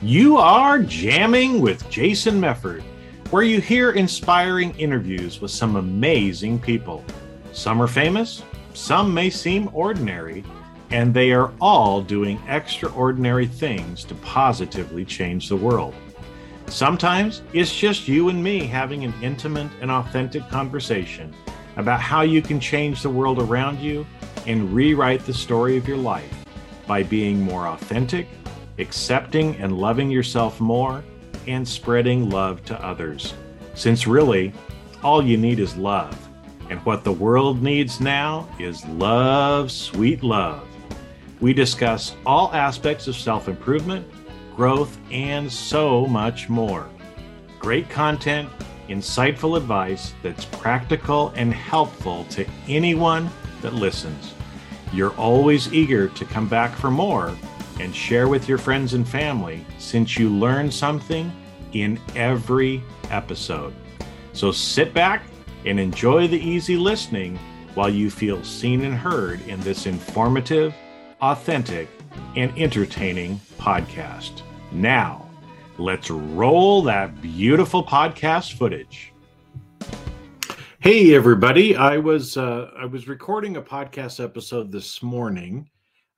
You are jamming with Jason Mefford, where you hear inspiring interviews with some amazing people. Some are famous, some may seem ordinary, and they are all doing extraordinary things to positively change the world. Sometimes it's just you and me having an intimate and authentic conversation about how you can change the world around you and rewrite the story of your life by being more authentic, accepting and loving yourself more, and spreading love to others. Since really, all you need is love. And what the world needs now is love, sweet love. We discuss all aspects of self improvement, growth, and so much more. Great content, insightful advice that's practical and helpful to anyone that listens. You're always eager to come back for more and share with your friends and family since you learn something in every episode. So sit back and enjoy the easy listening while you feel seen and heard in this informative, authentic, and entertaining podcast. Now, let's roll that beautiful podcast footage. Hey everybody, I was uh, I was recording a podcast episode this morning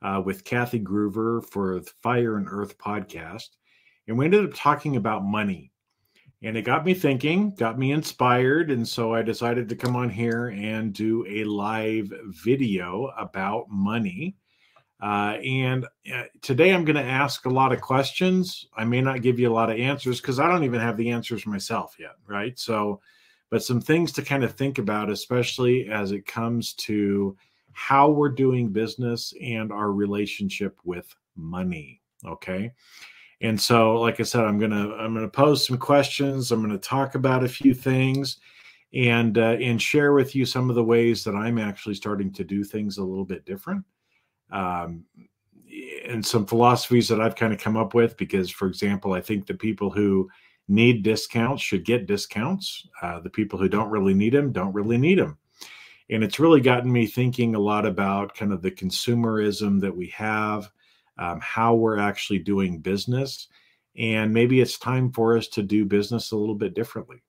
uh, with Kathy Groover for the Fire and Earth podcast, and we ended up talking about money, and it got me thinking, got me inspired, and so I decided to come on here and do a live video about money. Uh, and uh, today I'm going to ask a lot of questions. I may not give you a lot of answers because I don't even have the answers myself yet, right? So but some things to kind of think about, especially as it comes to how we're doing business and our relationship with money. Okay. And so, like I said, I'm gonna I'm gonna pose some questions. I'm gonna talk about a few things, and uh, and share with you some of the ways that I'm actually starting to do things a little bit different, um, and some philosophies that I've kind of come up with. Because, for example, I think the people who need discounts should get discounts. Uh, the people who don't really need them don't really need them. And it's really gotten me thinking a lot about kind of the consumerism that we have, um, how we're actually doing business. And maybe it's time for us to do business a little bit differently.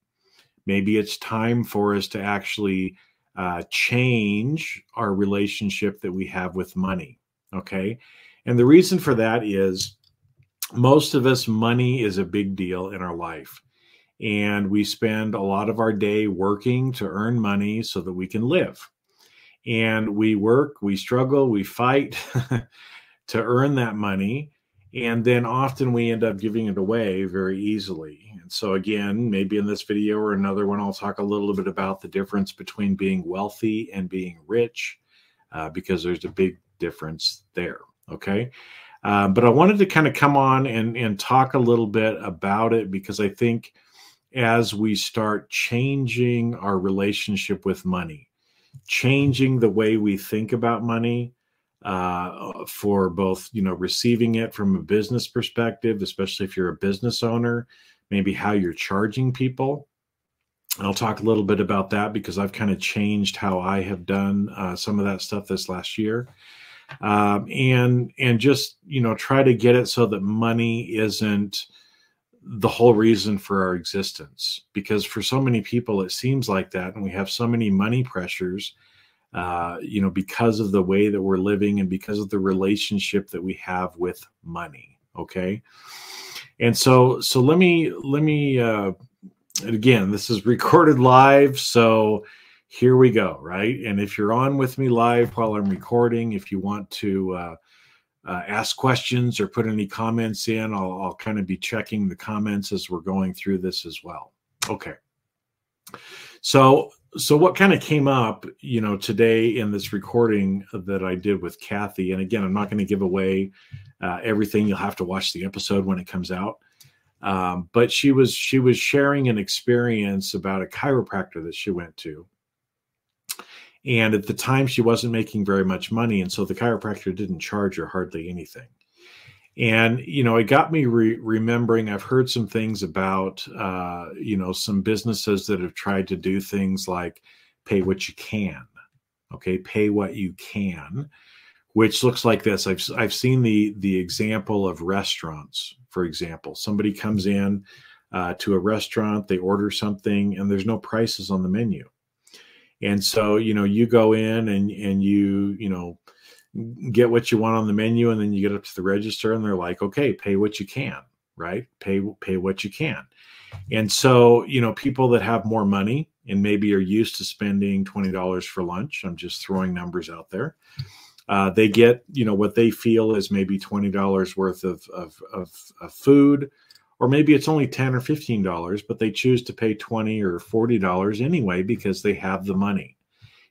Maybe it's time for us to actually uh, change our relationship that we have with money. Okay. And the reason for that is most of us, money is a big deal in our life. And we spend a lot of our day working to earn money so that we can live. And we work, we struggle, we fight to earn that money. And then often we end up giving it away very easily. And so, again, maybe in this video or another one, I'll talk a little bit about the difference between being wealthy and being rich, uh, because there's a big difference there. Okay. Uh, but I wanted to kind of come on and, and talk a little bit about it because I think as we start changing our relationship with money, changing the way we think about money uh, for both, you know, receiving it from a business perspective, especially if you're a business owner, maybe how you're charging people. I'll talk a little bit about that because I've kind of changed how I have done uh, some of that stuff this last year um, and and just you know try to get it so that money isn't the whole reason for our existence because for so many people it seems like that and we have so many money pressures uh, you know because of the way that we're living and because of the relationship that we have with money okay and so so let me let me uh again this is recorded live so here we go, right? And if you're on with me live while I'm recording, if you want to uh, uh, ask questions or put any comments in, I'll, I'll kind of be checking the comments as we're going through this as well. Okay. So, so what kind of came up, you know, today in this recording that I did with Kathy, and again, I'm not going to give away uh, everything. You'll have to watch the episode when it comes out. Um, but she was she was sharing an experience about a chiropractor that she went to, and at the time, she wasn't making very much money. And so the chiropractor didn't charge her hardly anything. And, you know, it got me re- remembering I've heard some things about, uh, you know, some businesses that have tried to do things like pay what you can. Okay. Pay what you can, which looks like this. I've, I've seen the, the example of restaurants, for example. Somebody comes in uh, to a restaurant, they order something, and there's no prices on the menu. And so, you know, you go in and and you, you know, get what you want on the menu, and then you get up to the register, and they're like, okay, pay what you can, right? Pay pay what you can. And so, you know, people that have more money and maybe are used to spending twenty dollars for lunch. I'm just throwing numbers out there. Uh, they get, you know, what they feel is maybe twenty dollars worth of, of, of of food or maybe it's only 10 or 15 dollars but they choose to pay 20 or 40 dollars anyway because they have the money.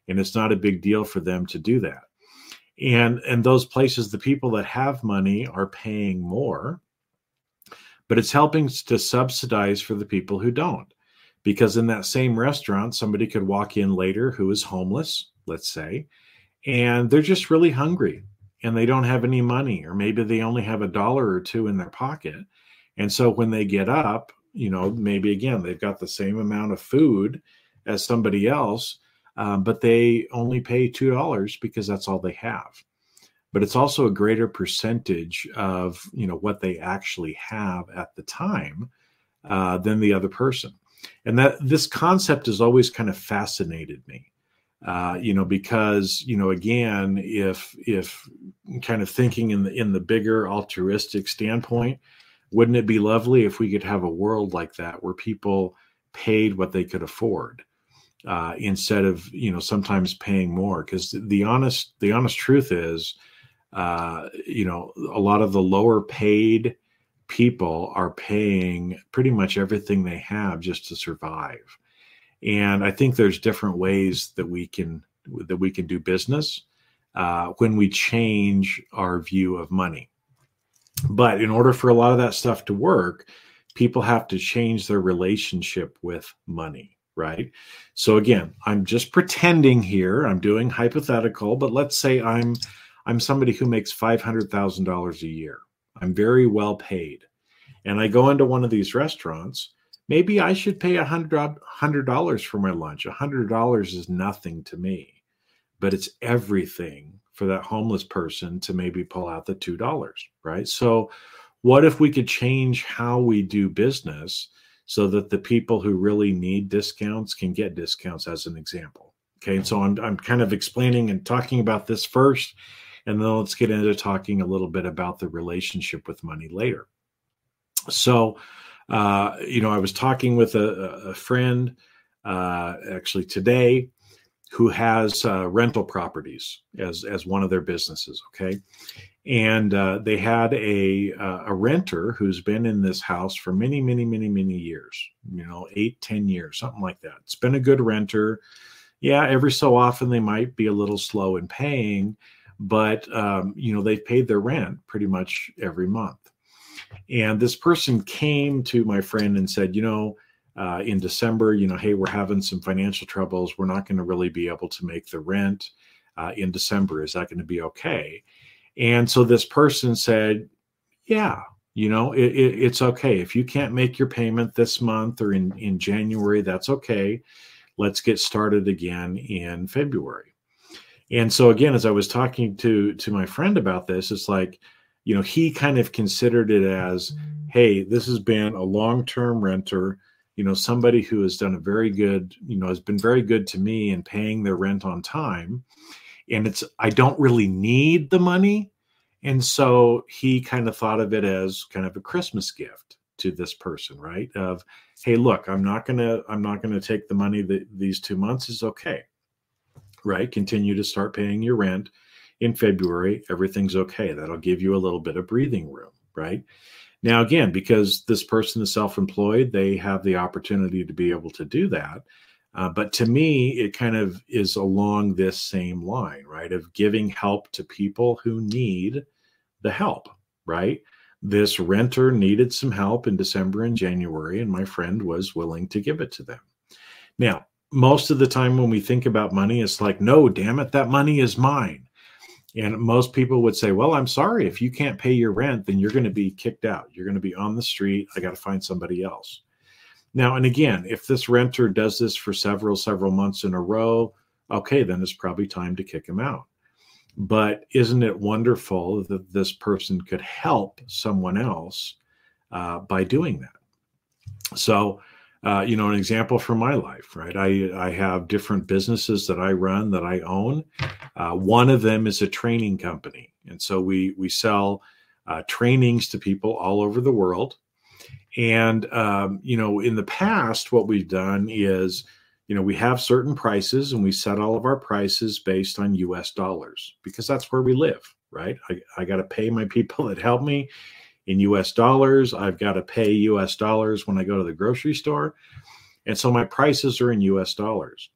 And it's not a big deal for them to do that. And and those places the people that have money are paying more but it's helping to subsidize for the people who don't. Because in that same restaurant somebody could walk in later who is homeless let's say and they're just really hungry and they don't have any money or maybe they only have a dollar or two in their pocket and so when they get up, you know, maybe again, they've got the same amount of food as somebody else, um, but they only pay $2 because that's all they have. But it's also a greater percentage of, you know, what they actually have at the time uh, than the other person. And that this concept has always kind of fascinated me. Uh, you know, because you know, again, if if kind of thinking in the in the bigger altruistic standpoint, wouldn't it be lovely if we could have a world like that where people paid what they could afford uh, instead of you know sometimes paying more? Because the honest the honest truth is uh, you know a lot of the lower paid people are paying pretty much everything they have just to survive. And i think there's different ways that we can that we can do business uh, when we change our view of money but in order for a lot of that stuff to work, people have to change their relationship with money, right? So again, I'm just pretending here. I'm doing hypothetical, but let's say I'm I'm somebody who makes $500,000 a year. I'm very well paid. And I go into one of these restaurants, maybe I should pay a hundred dollars for my lunch. A hundred dollars is nothing to me, but it's everything for that homeless person to maybe pull out the $2, right? So, what if we could change how we do business so that the people who really need discounts can get discounts, as an example? Okay. And so I'm, I'm kind of explaining and talking about this first, and then let's get into talking a little bit about the relationship with money later. So, uh, you know, I was talking with a, a friend uh, actually today who has uh, rental properties as as one of their businesses. Okay, and uh, they had a uh, a renter who's been in this house for many, many, many, many years. You know, eight, ten years, something like that. It's been a good renter. Yeah, every so often they might be a little slow in paying, but um, you know they've paid their rent pretty much every month. And this person came to my friend and said, you know uh, in December, you know, hey, we're having some financial troubles. We're not going to really be able to make the rent uh, in December. Is that going to be okay? And so this person said, yeah, you know, it, it, it's okay. If you can't make your payment this month or in, in January, that's okay. Let's get started again in February. And so again, as I was talking to to my friend about this, it's like, you know, he kind of considered it as, hey, this has been a long-term renter you know somebody who has done a very good you know has been very good to me in paying their rent on time. And it's i don't really need the money. And so he kind of thought of it as kind of a christmas gift to this person right? Of hey look i'm not gonna i'm not gonna take the money that these two months is okay. Right? Continue to start paying your rent in february. Everything's okay. That'll give you a little bit of breathing room right now, again, because this person is self employed, they have the opportunity to be able to do that. Uh, but to me, it kind of is along this same line, right? Of giving help to people who need the help, right? This renter needed some help in December and January, and my friend was willing to give it to them. Now, most of the time when we think about money, it's like, no, damn it, that money is mine. And most people would say, Well, I'm sorry. If you can't pay your rent, then you're going to be kicked out. You're going to be on the street. I got to find somebody else. Now, and again, if this renter does this for several, several months in a row, okay, then it's probably time to kick him out. But isn't it wonderful that this person could help someone else uh, by doing that. So, uh, you know, an example from my life, right? I, I have different businesses that I run that I own. Uh, one of them is a training company. And so we, we sell uh, trainings to people all over the world. And, um, you know, in the past, what we've done is, you know, we have certain prices and we set all of our prices based on US dollars because that's where we live, right? I, I got to pay my people that help me in US dollars. I've got to pay US dollars when I go to the grocery store. And so my prices are in US dollars.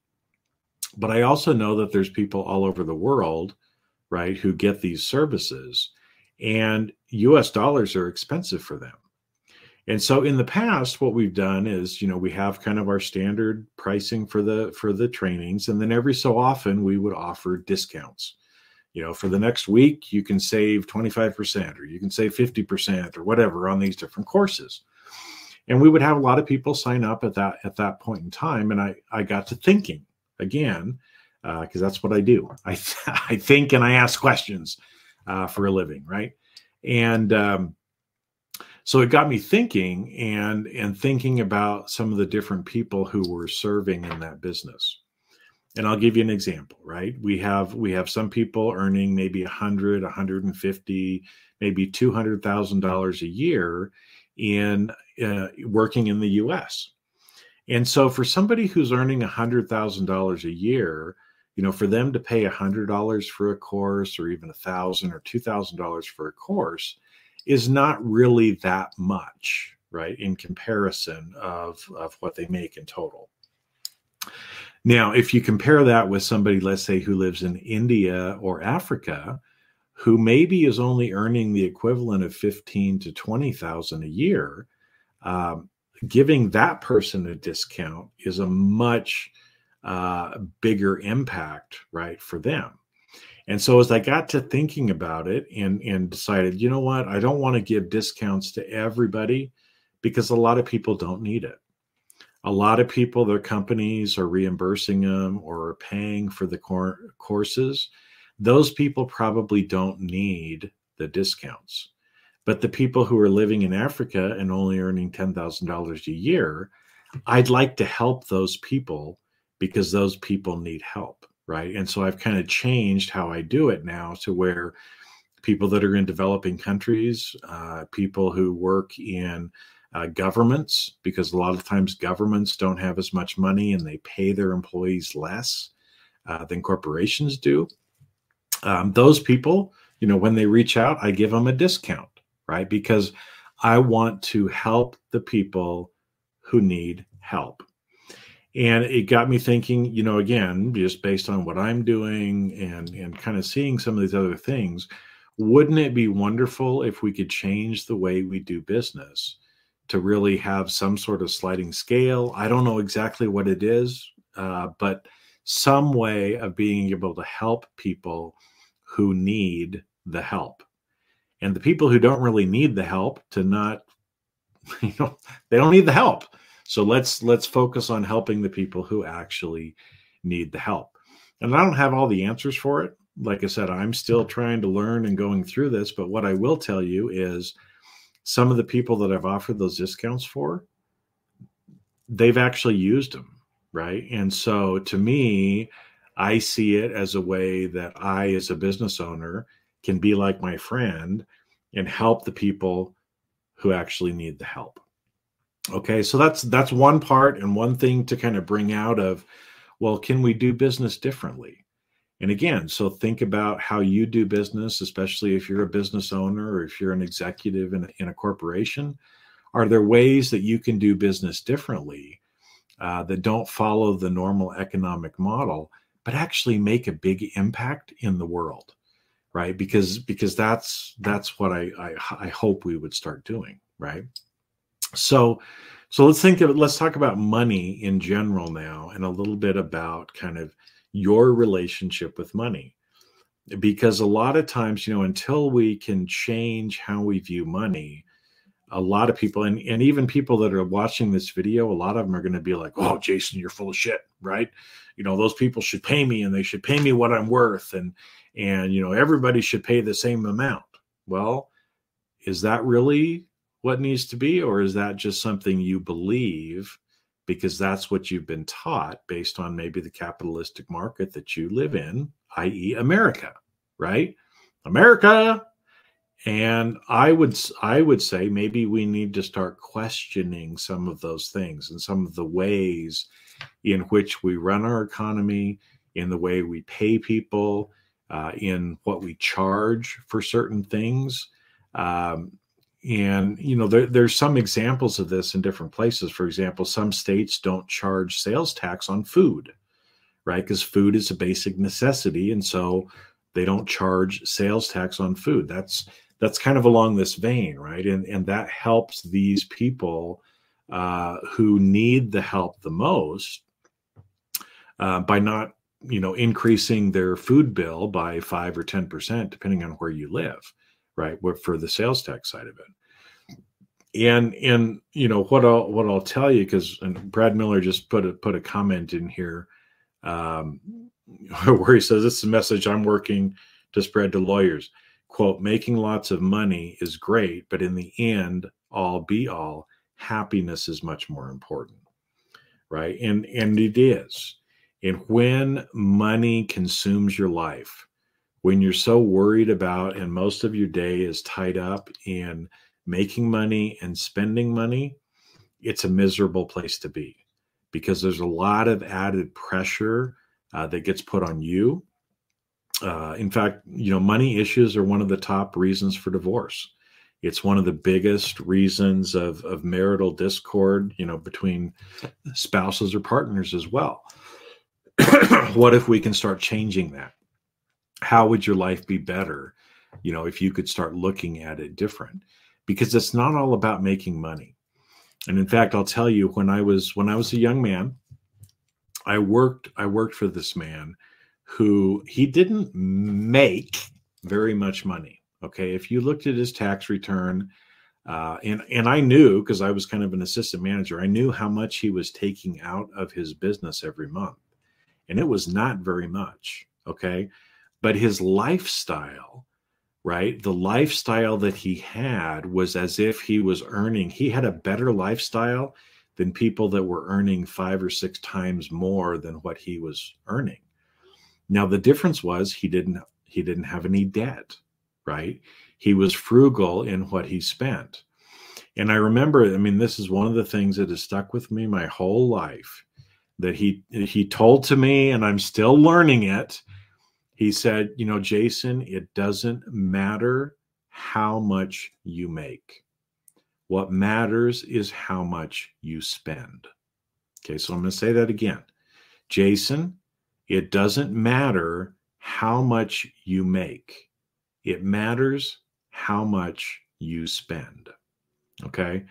But I also know that there's people all over the world, right, who get these services and US dollars are expensive for them. And so in the past what we've done is, you know, we have kind of our standard pricing for the for the trainings and then every so often we would offer discounts you know for the next week you can save 25% or you can save 50% or whatever on these different courses. And we would have a lot of people sign up at that at that point in time. And i i got to thinking again because uh, that's what i do. I i think and i ask questions uh, for a living right? And um, so it got me thinking and and thinking about some of the different people who were serving in that business and i'll give you an example right? We have we have some people earning maybe 100 150 maybe $200000 a year in uh, working in the us and so for somebody who's earning $100000 a year you know for them to pay $100 for a course or even a thousand or $2000 for a course is not really that much right in comparison of of what they make in total now, if you compare that with somebody, let's say, who lives in India or Africa, who maybe is only earning the equivalent of fifteen to twenty thousand a year, um, giving that person a discount is a much uh, bigger impact, right, for them. And so as I got to thinking about it and and decided, you know what, I don't want to give discounts to everybody because a lot of people don't need it a lot of people, their companies are reimbursing them or are paying for the cor- courses. Those people probably don't need the discounts. But the people who are living in Africa and only earning $10,000 a year, I'd like to help those people because those people need help. Right. And so I've kind of changed how I do it now to where people that are in developing countries, uh, people who work in uh, governments because a lot of times governments don't have as much money and they pay their employees less uh, than corporations do. Um, those people, you know, when they reach out, I give them a discount, right? Because I want to help the people who need help. And it got me thinking, you know, again, just based on what I'm doing and and kind of seeing some of these other things, wouldn't it be wonderful if we could change the way we do business to really have some sort of sliding scale. I don't know exactly what it is, uh, but some way of being able to help people who need the help. And the people who don't really need the help to not, you know, they don't need the help. So let's let's focus on helping the people who actually need the help. And I don't have all the answers for it. Like I said, I'm still trying to learn and going through this, but what I will tell you is some of the people that I've offered those discounts for, they've actually used them, right? And so to me, I see it as a way that I, as a business owner, can be like my friend and help the people who actually need the help. Okay, so that's that's one part and one thing to kind of bring out of well, can we do business differently? And again, so think about how you do business, especially if you're a business owner or if you're an executive in a, in a corporation. Are there ways that you can do business differently uh, that don't follow the normal economic model, but actually make a big impact in the world? Right, because because that's that's what I, I, I hope we would start doing. Right, so so let's think of let's talk about money in general now, and a little bit about kind of your relationship with money. Because a lot of times, you know, until we can change how we view money, a lot of people, and, and even people that are watching this video, a lot of them are going to be like, oh, Jason, you're full of shit, right? You know, those people should pay me and they should pay me what I'm worth. And, and, you know, everybody should pay the same amount. Well, is that really what needs to be, or is that just something you believe because that's what you've been taught based on maybe the capitalistic market that you live in, i.e., America, right? America. And I would I would say maybe we need to start questioning some of those things and some of the ways in which we run our economy, in the way we pay people, uh, in what we charge for certain things. Um, and you know there, there's some examples of this in different places. For example some states don't charge sales tax on food right? Because food is a basic necessity and so they don't charge sales tax on food. That's that's kind of along this vein right? And and that helps these people uh, who need the help the most uh, by not you know increasing their food bill by five or ten percent depending on where you live right for the sales tax side of it. And and you know what i'll what i'll tell you because brad miller just put a put a comment in here um, where he says this is a message i'm working to spread to lawyers. Quote making lots of money is great but in the end all be all happiness is much more important right? And and it is. And when money consumes your life when you're so worried about and most of your day is tied up in making money and spending money, it's a miserable place to be because there's a lot of added pressure uh, that gets put on you. Uh, in fact, you know, money issues are one of the top reasons for divorce. It's one of the biggest reasons of, of marital discord, you know, between spouses or partners as well. what if we can start changing that? How would your life be better you know if you could start looking at it different? Because it's not all about making money. And in fact i'll tell you when i was when i was a young man i worked i worked for this man who he didn't make very much money okay? If you looked at his tax return uh, and and I knew because I was kind of an assistant manager, I knew how much he was taking out of his business every month, and it was not very much. Okay, but his lifestyle right the lifestyle that he had was as if he was earning he had a better lifestyle than people that were earning five or six times more than what he was earning. Now the difference was he didn't he didn't have any debt right? He was frugal in what he spent. And i remember i mean this is one of the things that has stuck with me my whole life that he he told to me and i'm still learning it he said, You know, Jason, it doesn't matter how much you make. What matters is how much you spend. Okay, so I'm going to say that again. Jason, it doesn't matter how much you make, it matters how much you spend. Okay.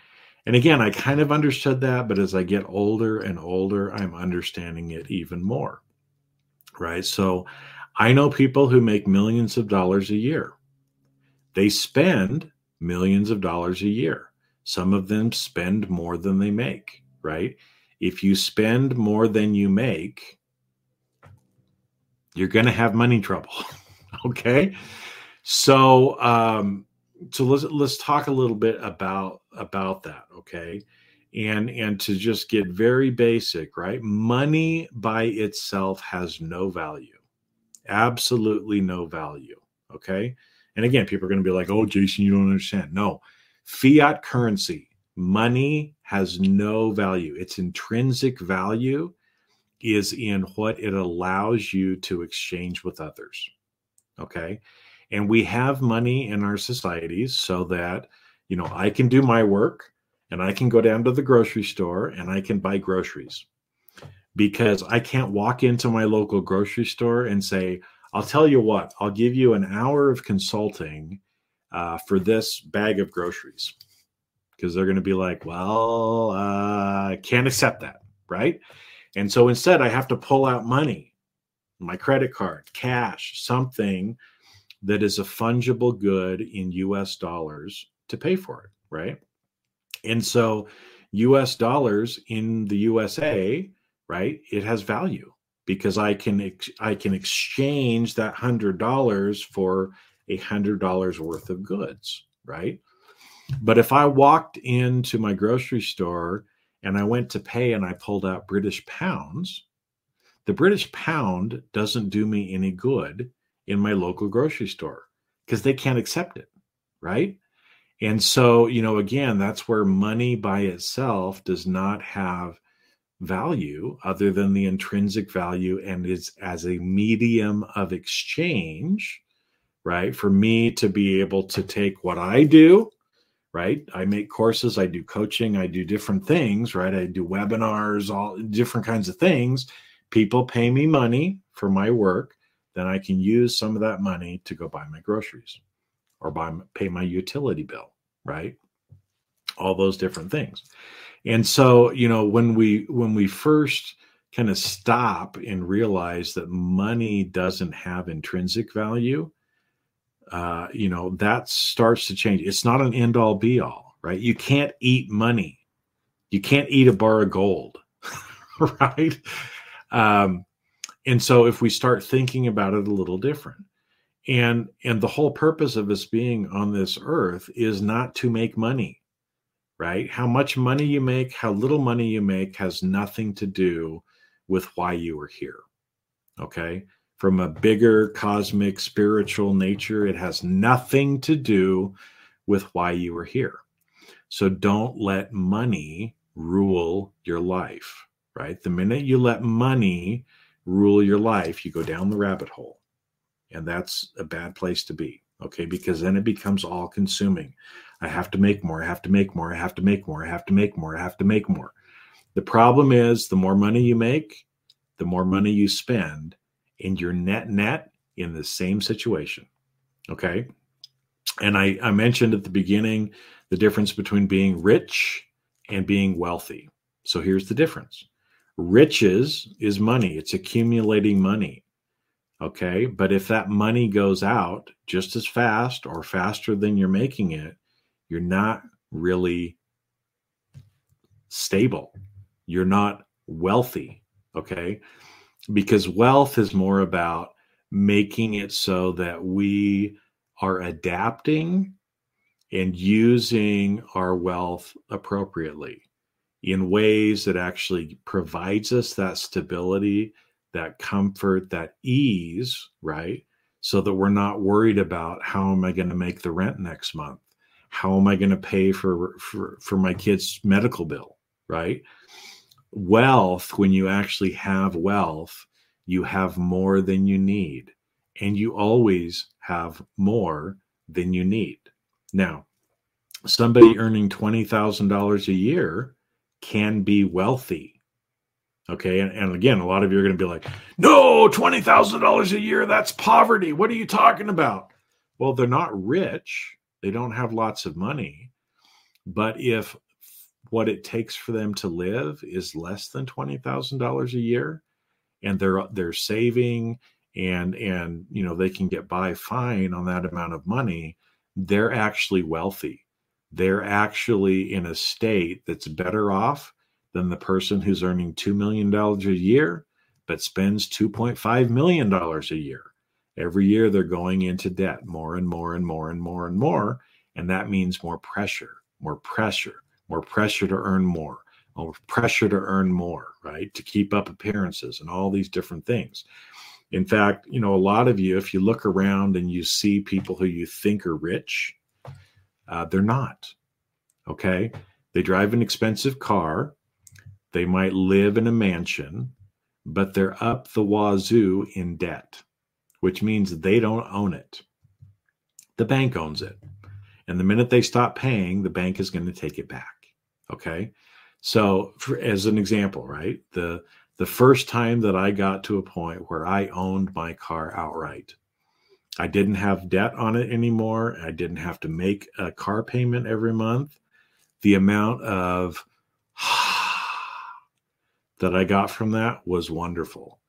And again, I kind of understood that, but as I get older and older, I'm understanding it even more. Right. So I know people who make millions of dollars a year. They spend millions of dollars a year. Some of them spend more than they make, right? If you spend more than you make, you're going to have money trouble. okay? So um so let's let's talk a little bit about about that, okay? And and to just get very basic, right? Money by itself has no value absolutely no value. Okay. And again, people are going to be like, oh, Jason, you don't understand. No, fiat currency, money has no value. Its intrinsic value is in what it allows you to exchange with others. Okay. And we have money in our societies so that, you know, I can do my work and I can go down to the grocery store and I can buy groceries because I can't walk into my local grocery store and say, I'll tell you what, I'll give you an hour of consulting uh, for this bag of groceries. Because they're going to be like, well, uh, can't accept that. Right. And so instead, I have to pull out money, my credit card, cash, something that is a fungible good in US dollars to pay for it. Right. And so US dollars in the USA right? It has value because I can ex- I can exchange that hundred dollars for a hundred dollars worth of goods, right? But if I walked into my grocery store and I went to pay and I pulled out British pounds, the British pound doesn't do me any good in my local grocery store because they can't accept it, right? And so, you know, again, that's where money by itself does not have value other than the intrinsic value and is as a medium of exchange, right? For me to be able to take what I do, right? I make courses, I do coaching, I do different things, right? I do webinars, all different kinds of things. People pay me money for my work, then I can use some of that money to go buy my groceries or buy pay my utility bill, right? All those different things. And so, you know, when we when we first kind of stop and realize that money doesn't have intrinsic value, uh, you know, that starts to change. It's not an end all be all, right? You can't eat money. You can't eat a bar of gold, right? Um, and so if we start thinking about it a little different, and and the whole purpose of us being on this earth is not to make money right how much money you make how little money you make has nothing to do with why you are here okay from a bigger cosmic spiritual nature it has nothing to do with why you are here so don't let money rule your life right the minute you let money rule your life you go down the rabbit hole and that's a bad place to be. Okay. Because then it becomes all consuming. I have to make more. I have to make more. I have to make more. I have to make more. I have to make more. The problem is the more money you make, the more money you spend, and you're net net in the same situation. Okay. And I, I mentioned at the beginning the difference between being rich and being wealthy. So here's the difference riches is money, it's accumulating money. Okay. But if that money goes out just as fast or faster than you're making it, you're not really stable. You're not wealthy. Okay. Because wealth is more about making it so that we are adapting and using our wealth appropriately in ways that actually provides us that stability that comfort, that ease, right? So that we're not worried about how am I going to make the rent next month? How am I going to pay for, for for my kids' medical bill, right? Wealth, when you actually have wealth, you have more than you need. And you always have more than you need. Now, somebody earning $20,000 a year can be wealthy Okay. And, and again, a lot of you are going to be like, no, $20,000 a year, that's poverty. What are you talking about? Well, they're not rich, they don't have lots of money. But if what it takes for them to live is less than $20,000 a year and they're they're saving and and you know they can get by fine on that amount of money, they're actually wealthy. They're actually in a state that's better off than the person who's earning $2 million a year but spends $2.5 million a year. Every year they're going into debt more and more and more and more and more. And that means more pressure, more pressure, more pressure to earn more, more pressure to earn more, right? To keep up appearances and all these different things. In fact, you know, a lot of you, if you look around and you see people who you think are rich, uh, they're not. Okay. They drive an expensive car. They might live in a mansion, but they're up the wazoo in debt, which means they don't own it. The bank owns it. And the minute they stop paying, the bank is going to take it back. Okay. So, for, as an example, right, the the first time that I got to a point where I owned my car outright, I didn't have debt on it anymore. I didn't have to make a car payment every month. The amount of that I got from that was wonderful,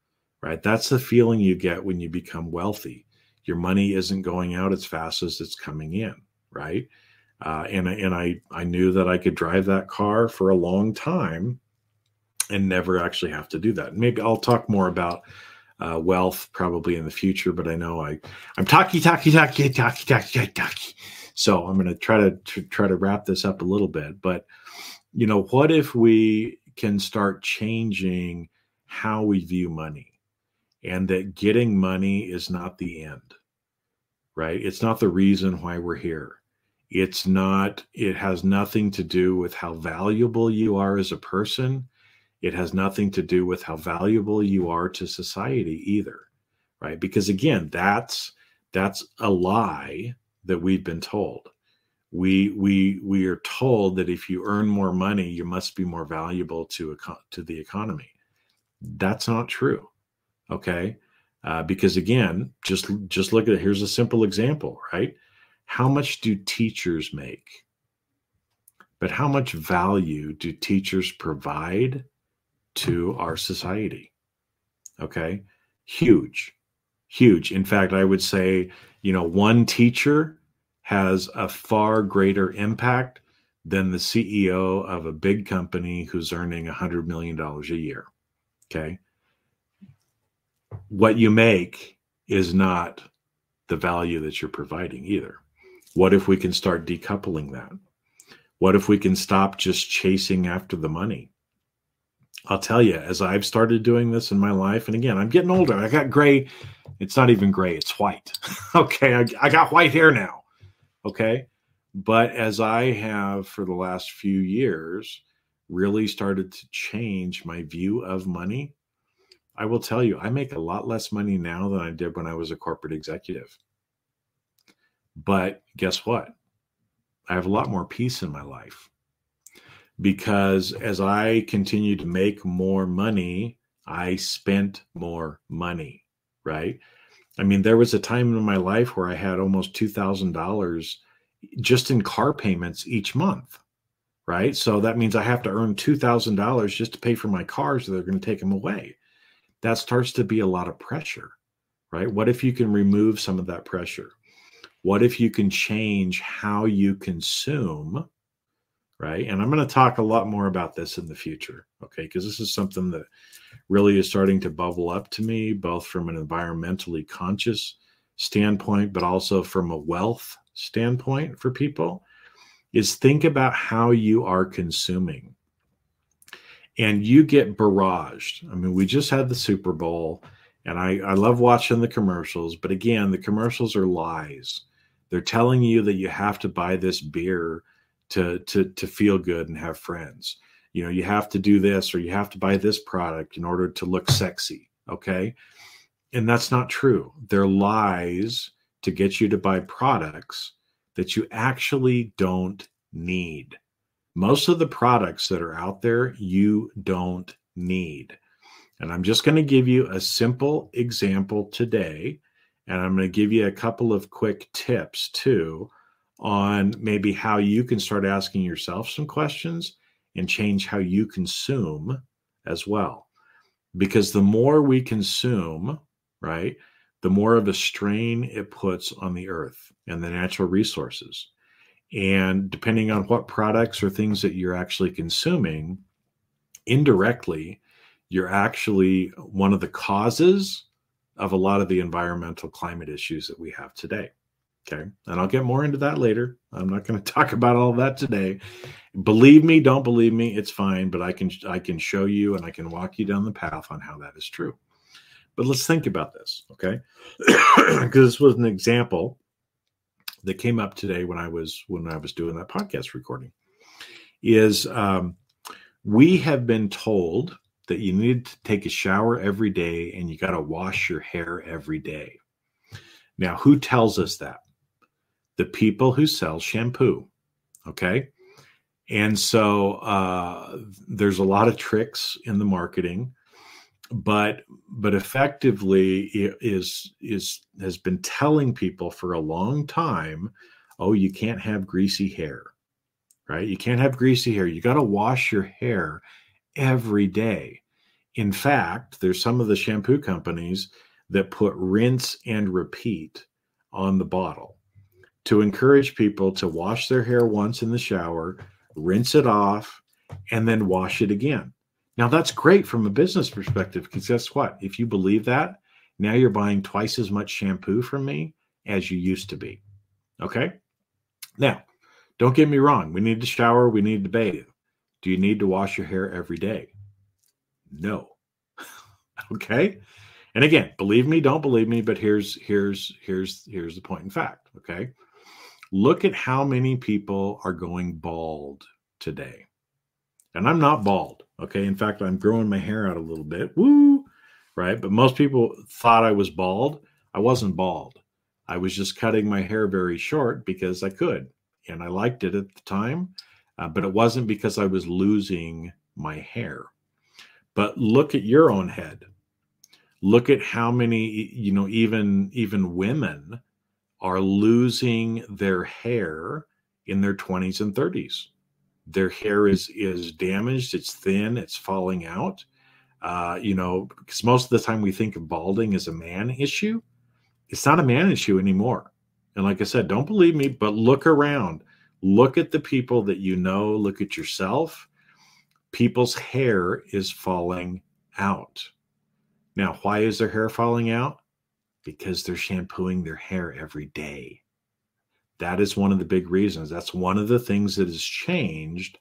right? That's the feeling you get when you become wealthy. Your money isn't going out as fast as it's coming in, right? Uh, and and I I knew that I could drive that car for a long time and never actually have to do that. Maybe I'll talk more about uh, wealth probably in the future, but I know I I'm talky talky talky talky talky talky. So I'm going to try to try to wrap this up a little bit. But you know, what if we can start changing how we view money, and that getting money is not the end, right? It's not the reason why we're here. It's not. It has nothing to do with how valuable you are as a person it has nothing to do with how valuable you are to society either, right? Because again, that's that's a lie that we've been told. We we we are told that if you earn more money, you must be more valuable to a, to the economy. That's not true. Okay, uh, because again, just just look at it. Here's a simple example, right? How much do teachers make? But how much value do teachers provide to our society. Okay. Huge, huge. In fact, I would say, you know, one teacher has a far greater impact than the CEO of a big company who's earning a $100 million a year. Okay. What you make is not the value that you're providing either. What if we can start decoupling that? What if we can stop just chasing after the money? I'll tell you, as I've started doing this in my life, and again, I'm getting older. I got gray. It's not even gray, it's white. okay. I, I, got white hair now. Okay. But as I have for the last few years really started to change my view of money, I will tell you, I make a lot less money now than I did when I was a corporate executive. But guess what? I have a lot more peace in my life because as I continued to make more money, I spent more money, right? I mean, there was a time in my life where I had almost $2,000 just in car payments each month, right? So that means I have to earn $2,000 just to pay for my cars, so they're going to take them away. That starts to be a lot of pressure, right? What if you can remove some of that pressure? What if you can change how you consume? right? And I'm going to talk a lot more about this in the future, okay? Because this is something that really is starting to bubble up to me, both from an environmentally conscious standpoint, but also from a wealth standpoint for people. Is think about how you are consuming. And you get barraged. I mean, we just had the Super Bowl, and I, I love watching the commercials, but again, the commercials are lies. They're telling you that you have to buy this beer to to to feel good and have friends you know you have to do this or you have to buy this product in order to look sexy okay and that's not true they're lies to get you to buy products that you actually don't need most of the products that are out there you don't need and i'm just going to give you a simple example today and i'm going to give you a couple of quick tips too on maybe how you can start asking yourself some questions and change how you consume as well. Because the more we consume, right, the more of a strain it puts on the earth and the natural resources. And depending on what products or things that you're actually consuming, indirectly, you're actually one of the causes of a lot of the environmental climate issues that we have today. Okay. And I'll get more into that later. I'm not going to talk about all that today. Believe me, don't believe me, it's fine, but I can I can show you and I can walk you down the path on how that is true. But let's think about this, okay? Because this was an example that came up today when I was when I was doing that podcast recording. Is um, we have been told that you need to take a shower every day and you got to wash your hair every day. Now, who tells us that? the people who sell shampoo. Okay. And so uh, there's a lot of tricks in the marketing, but but effectively is is has been telling people for a long time, oh, you can't have greasy hair, right? You can't have greasy hair. You got to wash your hair every day. In fact, there's some of the shampoo companies that put rinse and repeat on the bottle to encourage people to wash their hair once in the shower, rinse it off, and then wash it again. Now, that's great from a business perspective because guess what? If you believe that, Now you're buying twice as much shampoo from me as you used to be. Okay. Now, don't get me wrong. We need to shower. We need to bathe. Do you need to wash your hair every day? No. okay. And again, believe me, don't believe me, but here's here's here's here's the point in fact. Okay. Look at how many people are going bald today. And I'm not bald. Okay. In fact, I'm growing my hair out a little bit. Woo. Right. But most people thought I was bald. I wasn't bald. I was just cutting my hair very short because I could. And I liked it at the time. Uh, but it wasn't because I was losing my hair. But look at your own head. Look at how many, you know, even even women are losing their hair in their 20s and 30s. Their hair is is damaged, it's thin, it's falling out. Uh, you know, because most of the time we think of balding as a man issue. It's not a man issue anymore. And like I said, don't believe me, but look around. Look at the people that you know, look at yourself. People's hair is falling out. Now, why is their hair falling out? because they're shampooing their hair every day. That is one of the big reasons. That's one of the things that has changed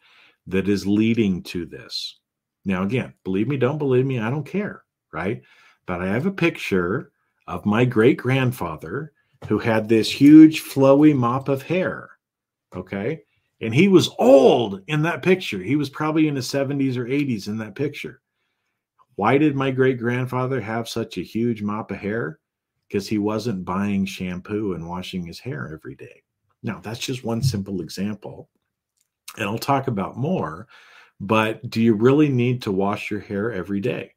that is leading to this. Now, again, believe me, don't believe me, I don't care, right? But I have a picture of my great grandfather who had this huge flowy mop of hair. Okay. And he was old in that picture. He was probably in his 70s or 80s in that picture. Why did my great grandfather have such a huge mop of hair? because he wasn't buying shampoo and washing his hair every day. Now, that's just one simple example. And I'll talk about more, but do you really need to wash your hair every day?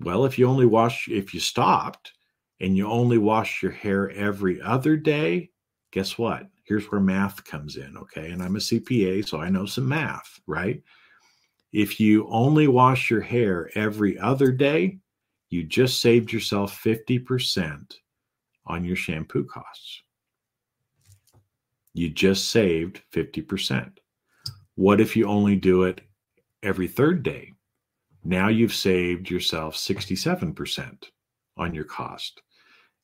Well, if you only wash, if you stopped and you only wash your hair every other day, guess what? Here's where math comes in. Okay. And I'm a CPA, so I know some math, right? If you only wash your hair every other day, you just saved yourself 50% on your shampoo costs. You just saved 50%. What if you only do it every third day? Now you've saved yourself 67% on your cost.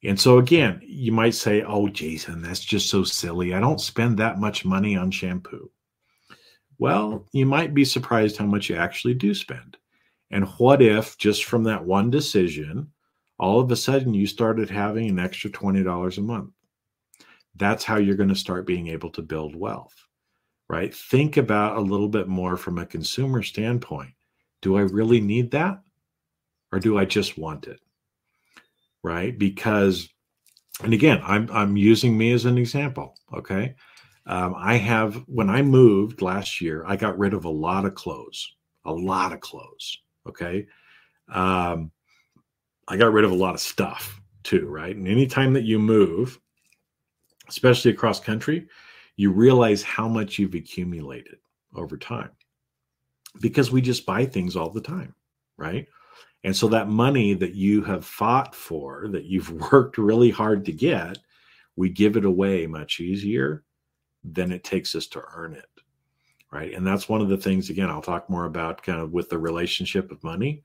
And so, again, you might say, Oh, Jason, that's just so silly. I don't spend that much money on shampoo. Well, you might be surprised how much you actually do spend. And what if just from that one decision, all of a sudden you started having an extra $20 a month? That's how you're going to start being able to build wealth, right? Think about a little bit more from a consumer standpoint. Do I really need that? Or do I just want it? Right? Because, and again, I'm, I'm using me as an example. Okay. Um, I have, when I moved last year, I got rid of a lot of clothes, a lot of clothes Okay. Um, I got rid of a lot of stuff too, right? And anytime that you move, especially across country, you realize how much you've accumulated over time because we just buy things all the time, right? And so that money that you have fought for, that you've worked really hard to get, we give it away much easier than it takes us to earn it right? And that's one of the things, again, I'll talk more about kind of with the relationship of money.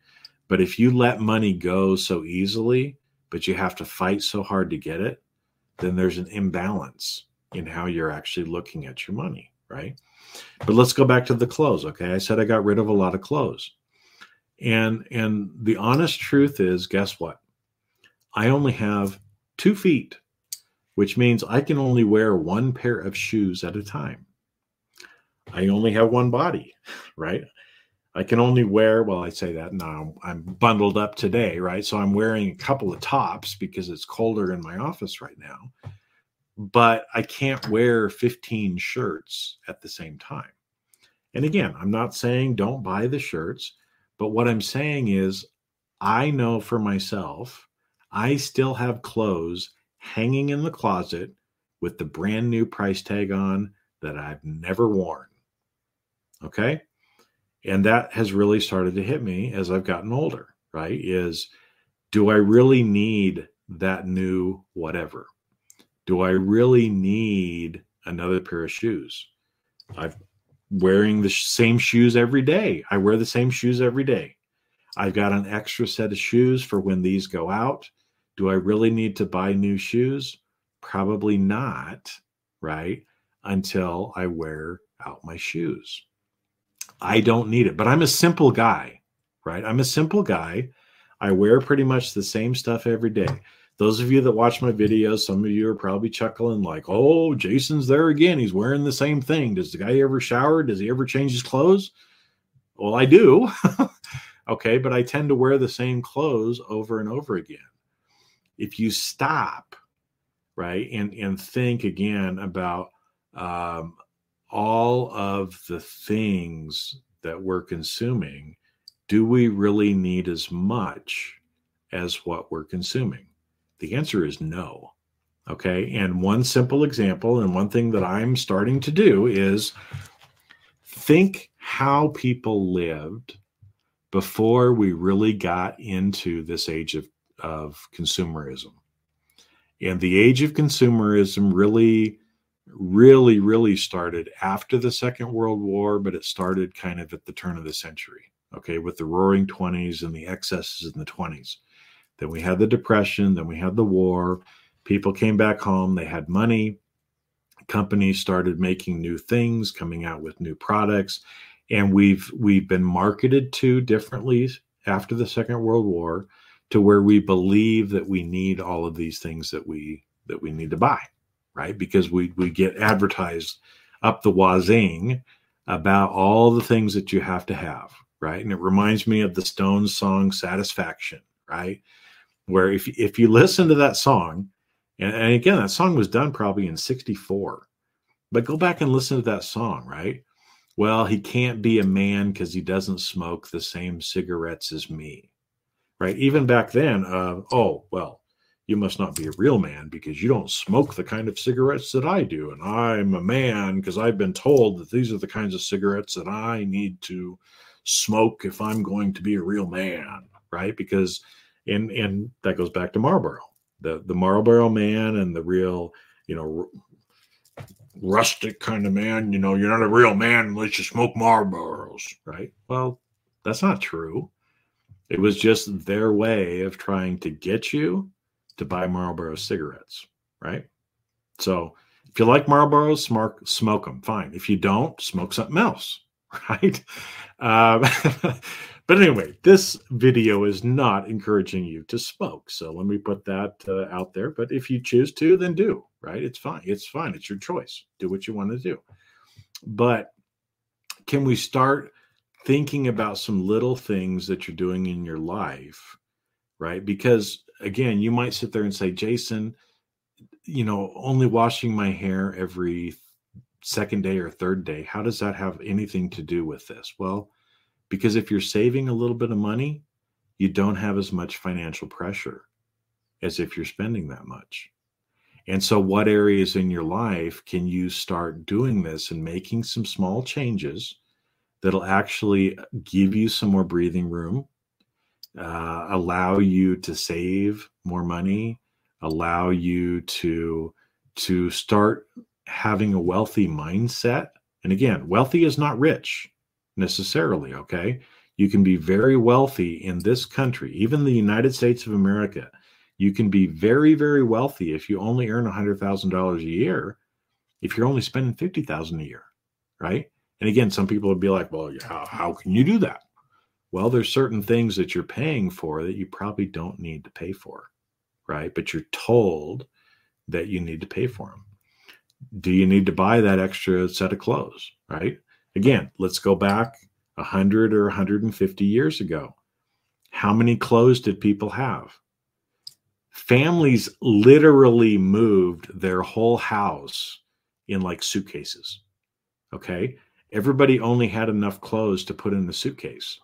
But if you let money go so easily, but you have to fight so hard to get it, then there's an imbalance in how you're actually looking at your money, right? But let's go back to the clothes, okay? I said I got rid of a lot of clothes. And and the honest truth is, guess what? I only have 2 feet, which means I can only wear one pair of shoes at a time. I only have one body, right? I can only wear, well, I say that now I'm bundled up today, right? So I'm wearing a couple of tops because it's colder in my office right now. But I can't wear 15 shirts at the same time. And again, I'm not saying don't buy the shirts, but what I'm saying is I know for myself, I still have clothes hanging in the closet with the brand new price tag on that I've never worn. Okay. And that has really started to hit me as I've gotten older, right? Is do I really need that new whatever? Do I really need another pair of shoes? I'm wearing the same shoes every day. I wear the same shoes every day. I've got an extra set of shoes for when these go out. Do I really need to buy new shoes? Probably not, right? Until I wear out my shoes. I don't need it, but I'm a simple guy, right? I'm a simple guy. I wear pretty much the same stuff every day. Those of you that watch my videos, some of you are probably chuckling, like, oh, Jason's there again. He's wearing the same thing. Does the guy ever shower? Does he ever change his clothes? Well, I do. okay, but I tend to wear the same clothes over and over again. If you stop, right, and and think again about um, all of the things that we're consuming, do we really need as much as what we're consuming? The answer is no. Okay. And one simple example, and one thing that I'm starting to do is think how people lived before we really got into this age of, of consumerism. And the age of consumerism really really, really started after the Second World War, but it started kind of at the turn of the century, okay, with the roaring 20s and the excesses in the 20s. Then we had the Depression, then we had the war. People came back home, they had money. Companies started making new things, coming out with new products, and we've we've been marketed to differently after the Second World War to where we believe that we need all of these things that we that we need to buy right? Because we we get advertised up the wazing about all the things that you have to have, right? And it reminds me of the Stones song "Satisfaction," right? Where if if you listen to that song, and, and again, that song was done probably in '64, but go back and listen to that song, right? Well, he can't be a man because he doesn't smoke the same cigarettes as me, right? Even back then, uh, oh well, you must not be a real man because you don't smoke the kind of cigarettes that I do. And I'm a man because I've been told that these are the kinds of cigarettes that I need to smoke if I'm going to be a real man, right? Because and and that goes back to Marlboro. The the Marlboro man and the real, you know, rustic kind of man, you know, you're not a real man unless you smoke Marlboros, right? Well, that's not true. It was just their way of trying to get you to buy Marlboro cigarettes, right? So if you like Marlboros, smoke, smoke them. Fine. If you don't, smoke something else, right? Um, but anyway, this video is not encouraging you to smoke. So let me put that uh, out there. But if you choose to, then do, right? It's fine. It's fine. It's your choice. Do what you want to do. But can we start thinking about some little things that you're doing in your life, right? Because again, you might sit there and say, Jason, you know, only washing my hair every second day or third day, how does that have anything to do with this? Well, because if you're saving a little bit of money, you don't have as much financial pressure as if you're spending that much. And so, what areas in your life can you start doing this and making some small changes that'll actually give you some more breathing room, uh, allow you to save more money, allow you to to start having a wealthy mindset. And again, wealthy is not rich necessarily, okay? You can be very wealthy in this country, even the United States of America. You can be very, very wealthy if you only earn a $100,000 a year, if you're only spending 50,000 a year, right? And again, some people would be like, well, how, how can you do that? Well, there's certain things that you're paying for that you probably don't need to pay for, right? But you're told that you need to pay for them. Do you need to buy that extra set of clothes, right? Again, let's go back 100 or 150 years ago. How many clothes did people have? Families literally moved their whole house in like suitcases. Okay. Everybody only had enough clothes to put in the suitcase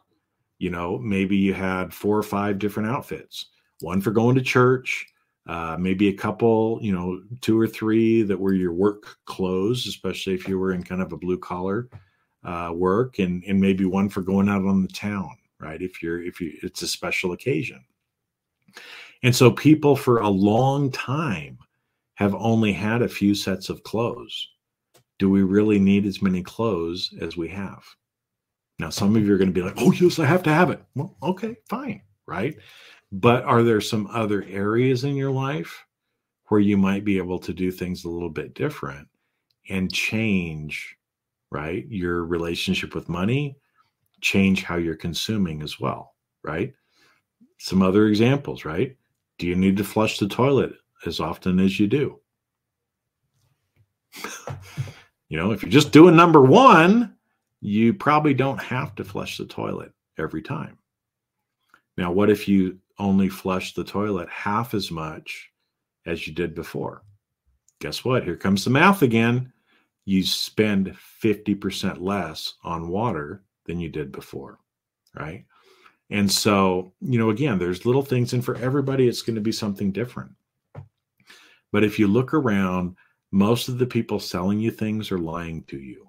you know maybe you had four or five different outfits one for going to church uh, maybe a couple you know two or three that were your work clothes especially if you were in kind of a blue collar uh, work and and maybe one for going out on the town right if you're if you it's a special occasion. And so people for a long time have only had a few sets of clothes. Do we really need as many clothes as we have Now, some of you are going to be like, oh, yes, I have to have it. Well, okay, fine, right? But are there some other areas in your life where you might be able to do things a little bit different and change, right? Your relationship with money, change how you're consuming as well, right? Some other examples, right? Do you need to flush the toilet as often as you do? you know, if you're just doing number one, you probably don't have to flush the toilet every time. Now, what if you only flush the toilet half as much as you did before? Guess what? Here comes the math again. You spend 50% less on water than you did before, right? And so, you know, again, there's little things, and for everybody, it's going to be something different. But if you look around, most of the people selling you things are lying to you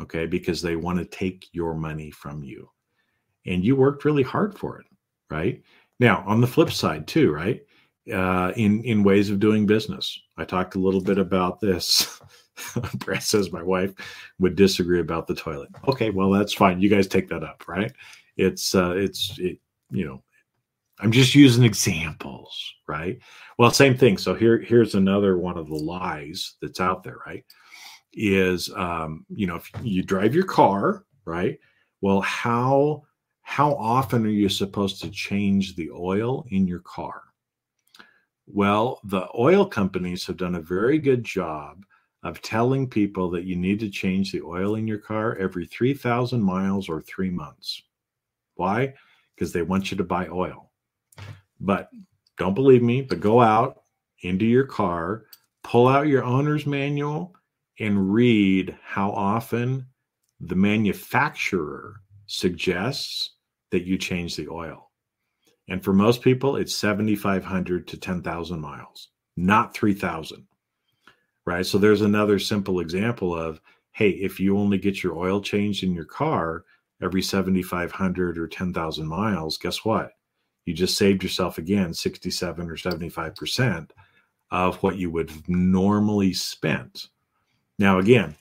okay because they want to take your money from you. And you worked really hard for it right? Now on the flip side too right uh, in in ways of doing business. I talked a little bit about this. Brett says my wife would disagree about the toilet. Okay well that's fine. You guys take that up right? It's uh it's it, you know i'm just using examples right? Well same thing. So here here's another one of the lies that's out there right is um, you know if you drive your car right well how how often are you supposed to change the oil in your car? Well the oil companies have done a very good job of telling people that you need to change the oil in your car every 3000 miles or 3 months. Why? Because they want you to buy oil. But don't believe me but go out into your car pull out your owner's manual and read how often the manufacturer suggests that you change the oil. And for most people, it's 7,500 to 10,000 miles, not 3,000. Right. So there's another simple example of hey, if you only get your oil changed in your car every 7,500 or 10,000 miles, guess what? You just saved yourself again 67 or 75% of what you would have normally spent now, again,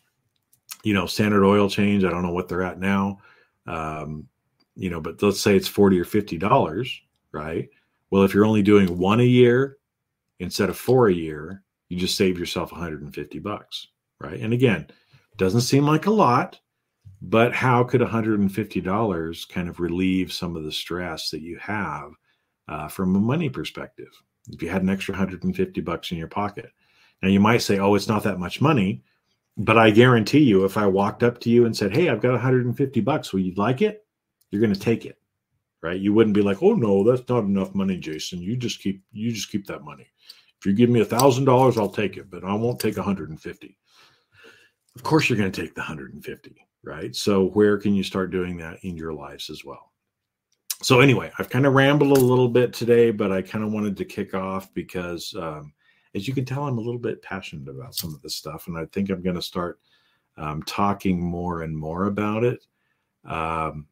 you know, standard oil change, I don't know what they're at now. Um, you know, but let's say it's 40 or 50 dollars, right? Well, if you're only doing one a year instead of four a year, you just save yourself 150 bucks, right? And again, doesn't seem like a lot, but how could 150 dollars kind of relieve some of the stress that you have uh, from a money perspective? If you had an extra 150 bucks in your pocket, now you might say, "Oh, it's not that much money," But I guarantee you, if I walked up to you and said, "Hey, I've got 150 bucks, will you like it?" You're going to take it, right? You wouldn't be like, "Oh no, that's not enough money, Jason. You just keep you just keep that money. If you give me a thousand dollars, I'll take it, but I won't take 150." Of course, you're going to take the 150, right? So where can you start doing that in your lives as well? So anyway, I've kind of rambled a little bit today, but I kind of wanted to kick off because um, as you can tell, I'm a little bit passionate about some of this stuff, and I think I'm going to start um, talking more and more about it. Um,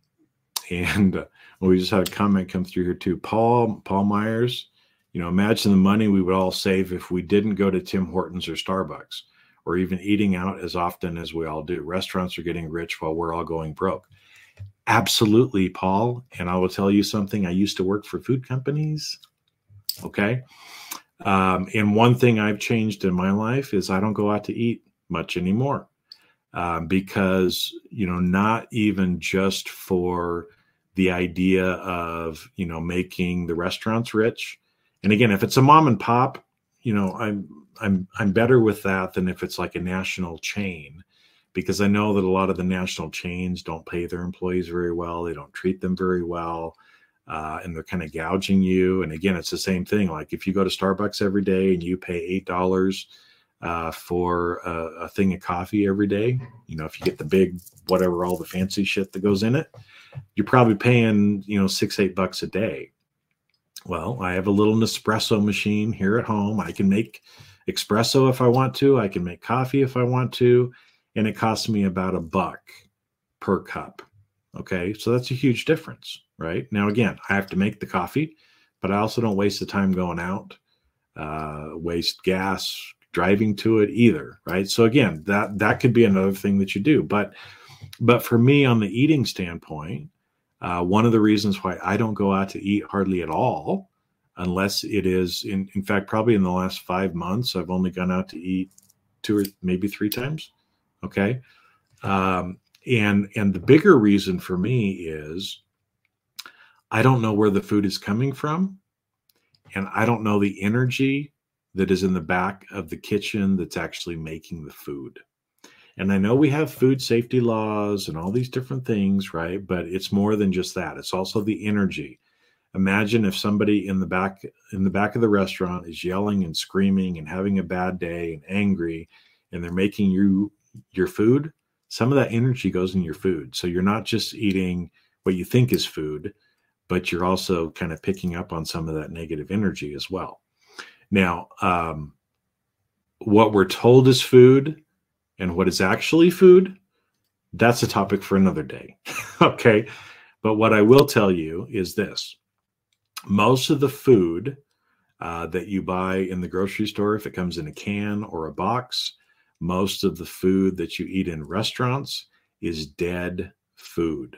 and uh, we just had a comment come through here too. Paul Paul Myers, you know, imagine the money we would all save if we didn't go to Tim Hortons or Starbucks, or even eating out as often as we all do. Restaurants are getting rich while we're all going broke. Absolutely, Paul. And I will tell you something. I used to work for food companies. Okay. Um, and one thing I've changed in my life is I don't go out to eat much anymore um, because, you know, not even just for the idea of, you know, making the restaurants rich. And again, if it's a mom and pop, you know, I'm, I'm, I'm better with that than if it's like a national chain because I know that a lot of the national chains don't pay their employees very well. They don't treat them very well uh, and they're kind of gouging you. And again, it's the same thing. Like if you go to Starbucks every day and you pay eight dollars uh, for a, a, thing of coffee every day, you know, if you get the big whatever all the fancy shit that goes in it, you're probably paying you know six eight bucks a day. Well, I have a little Nespresso machine here at home. I can make espresso if I want to. I can make coffee if I want to, and it costs me about a buck per cup. Okay, so that's a huge difference right? Now, again, I have to make the coffee, but I also don't waste the time going out, uh, waste gas driving to it either, right? So again, that that could be another thing that you do. But But for me, on the eating standpoint, uh, one of the reasons why I don't go out to eat hardly at all, unless it is, in, in fact, probably in the last five months, I've only gone out to eat two or maybe three times. Okay. Um, and and the bigger reason for me is I don't know where the food is coming from, and I don't know the energy that is in the back of the kitchen that's actually making the food. And I know we have food safety laws and all these different things, right? But it's more than just that. It's also the energy. Imagine if somebody in the back in the back of the restaurant is yelling and screaming and having a bad day and angry and they're making you your food, some of that energy goes in your food. So you're not just eating what you think is food, but you're also kind of picking up on some of that negative energy as well. Now, um, what we're told is food and what is actually food, that's a topic for another day. okay. But what I will tell you is this most of the food uh, that you buy in the grocery store, if it comes in a can or a box, most of the food that you eat in restaurants is dead food.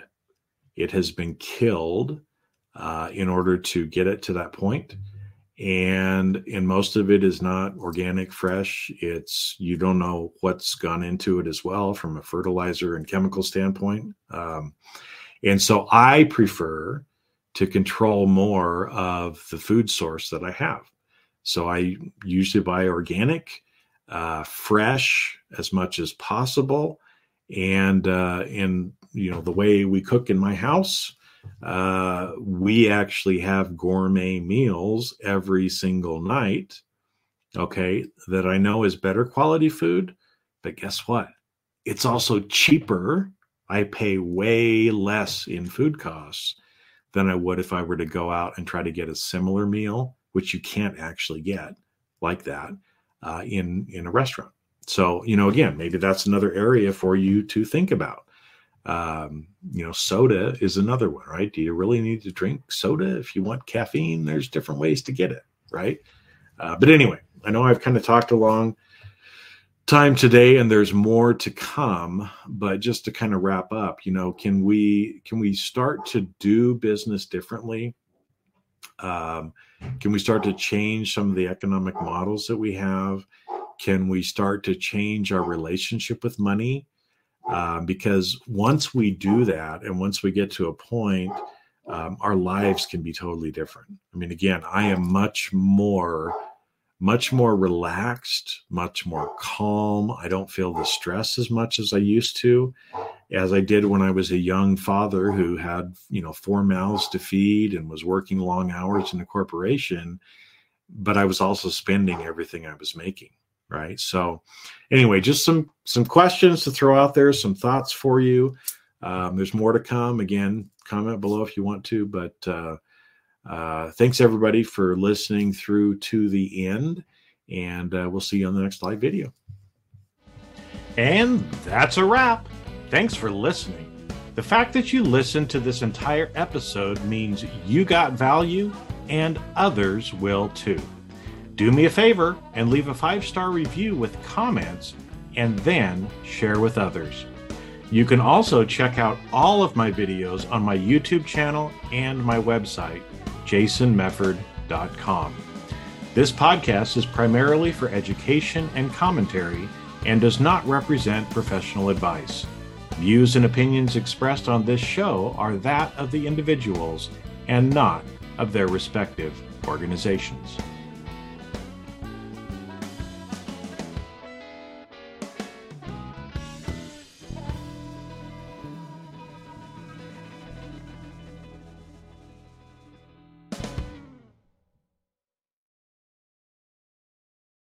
It has been killed uh, in order to get it to that point and and most of it is not organic fresh. It's you don't know what's gone into it as well from a fertilizer and chemical standpoint. Um, and so i prefer to control more of the food source that i have. So i usually buy organic uh, fresh as much as possible and uh, and you know the way we cook in my house uh, we actually have gourmet meals every single night. Okay, that I know is better quality food, but guess what? It's also cheaper. I pay way less in food costs than I would if I were to go out and try to get a similar meal, which you can't actually get like that uh, in in a restaurant. So you know, again, maybe that's another area for you to think about. Um, you know, soda is another one, right? Do you really need to drink soda if you want caffeine? There's different ways to get it, right? Uh, but anyway, I know I've kind of talked a long time today, and there's more to come. But just to kind of wrap up, you know, can we can we start to do business differently? Um, can we start to change some of the economic models that we have? Can we start to change our relationship with money? Um, because once we do that and once we get to a point um, our lives can be totally different i mean again i am much more much more relaxed much more calm i don't feel the stress as much as i used to as i did when i was a young father who had you know four mouths to feed and was working long hours in a corporation but i was also spending everything i was making right? So anyway just some some questions to throw out there some thoughts for you. Um, there's more to come. Again comment below if you want to but uh, uh, thanks everybody for listening through to the end and uh, we'll see you on the next live video. And that's a wrap thanks for listening the fact that you listened to this entire episode means you got value and others will too do me a favor and leave a five star review with comments and then share with others. You can also check out all of my videos on my YouTube channel and my website, jasonmefford.com. This podcast is primarily for education and commentary and does not represent professional advice. Views and opinions expressed on this show are that of the individuals and not of their respective organizations.